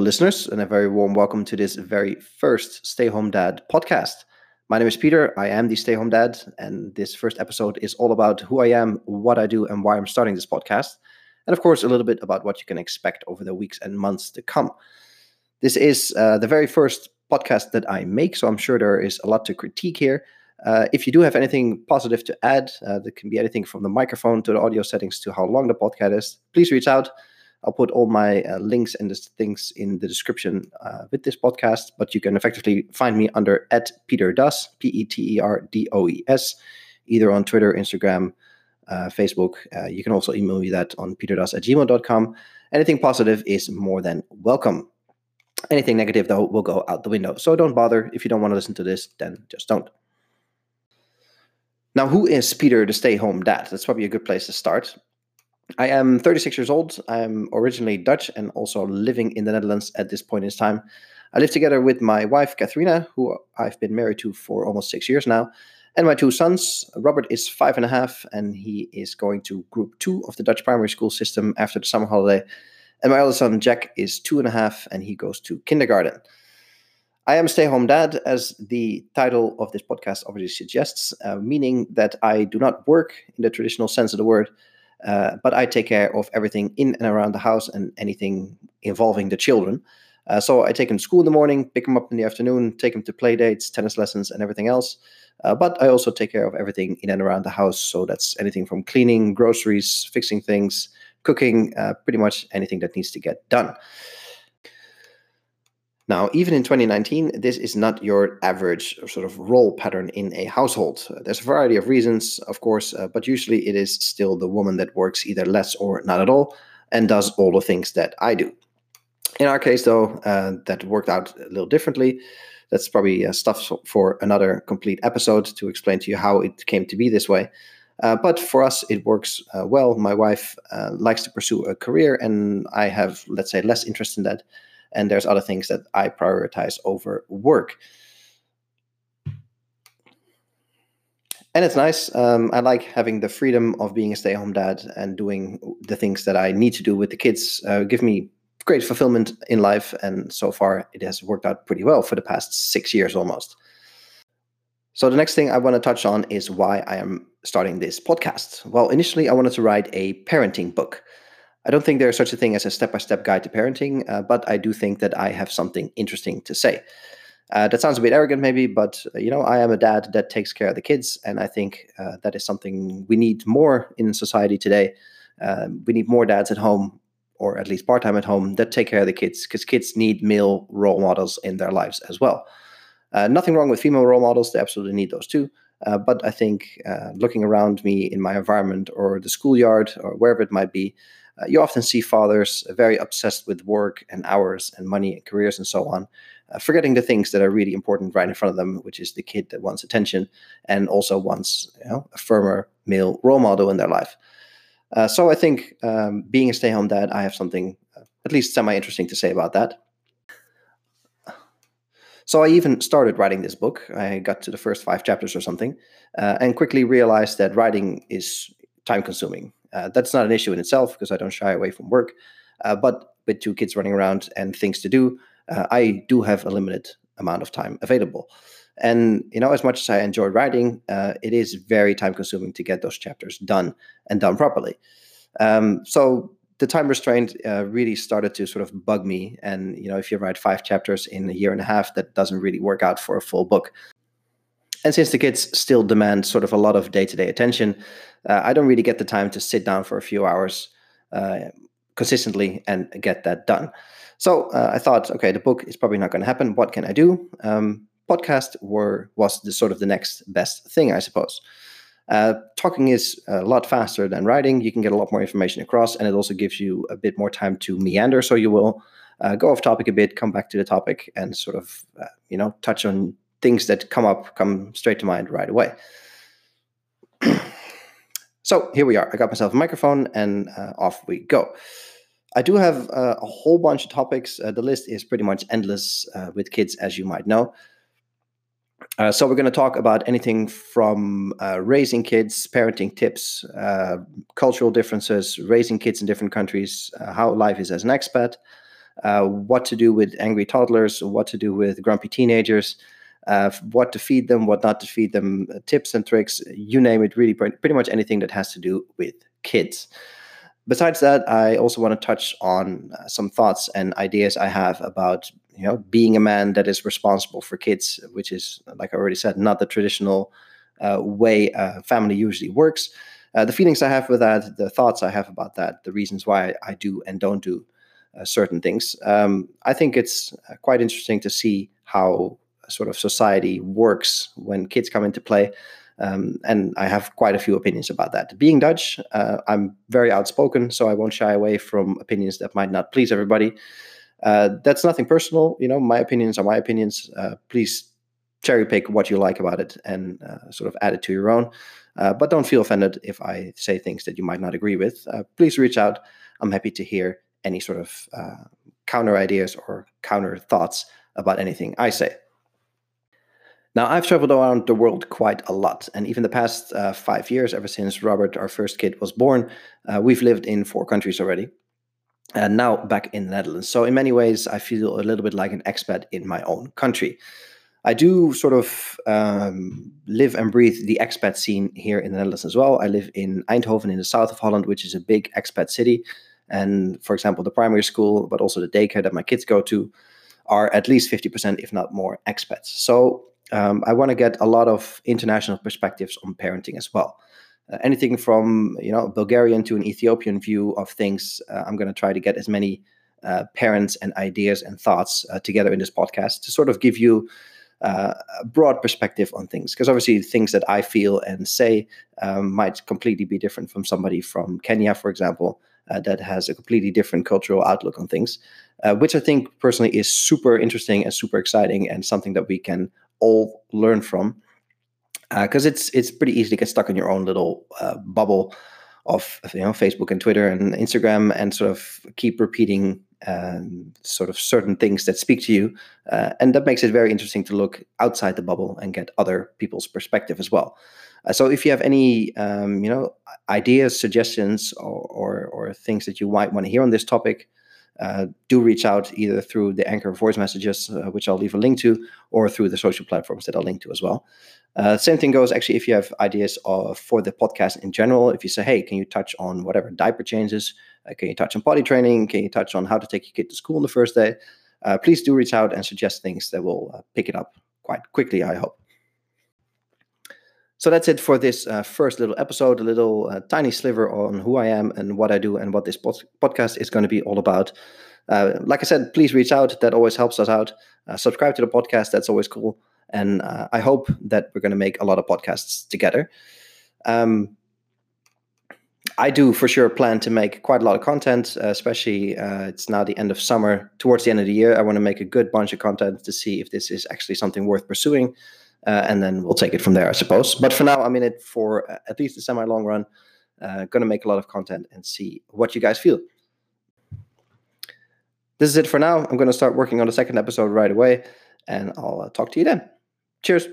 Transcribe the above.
Listeners, and a very warm welcome to this very first Stay Home Dad podcast. My name is Peter. I am the Stay Home Dad, and this first episode is all about who I am, what I do, and why I'm starting this podcast. And of course, a little bit about what you can expect over the weeks and months to come. This is uh, the very first podcast that I make, so I'm sure there is a lot to critique here. Uh, if you do have anything positive to add, uh, that can be anything from the microphone to the audio settings to how long the podcast is, please reach out. I'll put all my uh, links and things in the description uh, with this podcast, but you can effectively find me under at Peter Does, P E T E R D O E S, either on Twitter, Instagram, uh, Facebook. Uh, you can also email me that on peterdoes at gmail.com. Anything positive is more than welcome. Anything negative, though, will go out the window. So don't bother. If you don't want to listen to this, then just don't. Now, who is Peter the stay home dad? That's probably a good place to start. I am 36 years old. I'm originally Dutch and also living in the Netherlands at this point in time. I live together with my wife, Katharina, who I've been married to for almost six years now, and my two sons. Robert is five and a half, and he is going to group two of the Dutch primary school system after the summer holiday. And my eldest son, Jack, is two and a half, and he goes to kindergarten. I am stay home dad, as the title of this podcast obviously suggests, uh, meaning that I do not work in the traditional sense of the word. Uh, but I take care of everything in and around the house and anything involving the children. Uh, so I take them to school in the morning, pick them up in the afternoon, take them to play dates, tennis lessons, and everything else. Uh, but I also take care of everything in and around the house. So that's anything from cleaning, groceries, fixing things, cooking, uh, pretty much anything that needs to get done. Now, even in 2019, this is not your average sort of role pattern in a household. Uh, there's a variety of reasons, of course, uh, but usually it is still the woman that works either less or not at all and does all the things that I do. In our case, though, uh, that worked out a little differently. That's probably uh, stuff for another complete episode to explain to you how it came to be this way. Uh, but for us, it works uh, well. My wife likes to pursue a career, and I have, let's say, less interest in that and there's other things that I prioritize over work. And it's nice. Um, I like having the freedom of being a stay-at-home dad and doing the things that I need to do with the kids. Uh, give me great fulfillment in life, and so far it has worked out pretty well for the past six years almost. So the next thing I want to touch on is why I am starting this podcast. Well, initially I wanted to write a parenting book. I don't think there's such a thing as a step by step guide to parenting, uh, but I do think that I have something interesting to say. Uh, that sounds a bit arrogant, maybe, but uh, you know, I am a dad that takes care of the kids, and I think uh, that is something we need more in society today. Um, we need more dads at home, or at least part time at home, that take care of the kids, because kids need male role models in their lives as well. Uh, nothing wrong with female role models; they absolutely need those too. Uh, but I think looking around me in my environment, or the schoolyard, or wherever it might be, uh, you often see fathers very obsessed with work and hours and money and careers and so on, uh, forgetting the things that are really important right in front of them, which is the kid that wants attention and also wants you know, a firmer male role model in their life. Uh, so I think um, being a stay-home dad, I have something uh, at least semi-interesting to say about that. So I even started writing this book. I got to the first five chapters or something, uh, and quickly realized that writing is time-consuming. Uh, that's not an issue in itself because I don't shy away from work. Uh, but with two kids running around and things to do, uh, I do have a limited amount of time available. And you know, as much as I enjoy writing, uh, it is very time consuming to get those chapters done and done properly. Um, so the time restraint uh, really started to sort of bug me. And you know, if you write five chapters in a year and a half, that doesn't really work out for a full book. And since the kids still demand sort of a lot of day to day attention, uh, I don't really get the time to sit down for a few hours uh, consistently and get that done. So uh, I thought, okay, the book is probably not going to happen. What can I do? Um, podcast were was the sort of the next best thing, I suppose. Uh, talking is a lot faster than writing. You can get a lot more information across, and it also gives you a bit more time to meander. So you will uh, go off topic a bit, come back to the topic, and sort of uh, you know touch on things that come up, come straight to mind right away. So here we are. I got myself a microphone and uh, off we go. I do have uh, a whole bunch of topics. Uh, the list is pretty much endless with kids, as you might know. Uh, so we're going to talk about anything from uh, raising kids, parenting tips, cultural differences, raising kids in different countries, how life is as an expat, uh, what to do with angry toddlers, what to do with grumpy teenagers, uh, what to feed them, what not to feed them, uh, tips and tricks, you name it, really pretty much anything that has to do with kids. Besides that, I also want to touch on uh, some thoughts and ideas I have about you know being a man that is responsible for kids, which is like I already said, not the traditional uh, way a family usually works. Uh, the feelings I have with that, the thoughts I have about that, the reasons why I do and don't do uh, certain things. Um, I think it's uh, quite interesting to see how sort of society works when kids come into play. Um, and I have quite a few opinions about that. Being Dutch, uh, I'm very outspoken, so I won't shy away from opinions that might not please everybody. Uh, that's nothing personal, you know. My opinions are my opinions. Uh, please cherry pick what you like about it and uh, sort of add it to your own. Uh, but don't feel offended if I say things that you might not agree with. Uh, please reach out. I'm happy to hear any sort of counter ideas or counter thoughts about anything I say. Now, I've traveled around the world quite a lot, and even the past uh, five years, ever since Robert, our first kid, was born, uh, we've lived in four countries already. And now back in the Netherlands. So, in many ways, I feel a little bit like an expat in my own country. I do sort of um, live and breathe the expat scene here in the Netherlands as well. I live in Eindhoven in the south of Holland, which is a big expat city. And for example, the primary school, but also the daycare that my kids go to, are at least 50%, if not more, expats. So um, I want to get a lot of international perspectives on parenting as well. Uh, anything from you know Bulgarian to an Ethiopian view of things. Uh, I'm going to try to get as many uh, parents and ideas and thoughts uh, together in this podcast to sort of give you uh, a broad perspective on things. Because obviously, things that I feel and say um, might completely be different from somebody from Kenya, for example, uh, that has a completely different cultural outlook on things, which I think personally is super interesting and super exciting and something that we can all learn from because uh, it's it's pretty easy to get stuck in your own little uh, bubble of you know Facebook and Twitter and Instagram and sort of keep repeating um, sort of certain things that speak to you, uh, and that makes it very interesting to look outside the bubble and get other people's perspective as well. Uh, so if you have any um, you know ideas, suggestions, or, or, or things that you might want to hear on this topic, uh, do reach out either through the Anchor voice messages, uh, which I'll leave a link to, or through the social platforms that I'll link to as well. Uh, same thing goes actually if you have ideas of, for the podcast in general. If you say, hey, can you touch on whatever diaper changes? Uh, can you touch on potty training? Can you touch on how to take your kid to school on the first day? Uh, please do reach out and suggest things that will uh, pick it up quite quickly, I hope. So that's it for this uh, first little episode, a little uh, tiny sliver on who I am and what I do and what this pod- podcast is going to be all about. Uh, like I said, please reach out. That always helps us out. Uh, subscribe to the podcast. That's always cool. And uh, I hope that we're going to make a lot of podcasts together. Um, I do for sure plan to make quite a lot of content, uh, especially it's now the end of summer. Towards the end of the year, I want to make a good bunch of content to see if this is actually something worth pursuing uh, and then we'll take it from there, I suppose. But for now, I'm in it for uh, at least a semi long run. Uh, going to make a lot of content and see what you guys feel. This is it for now. I'm going to start working on the second episode right away, and I'll uh, talk to you then. Cheers.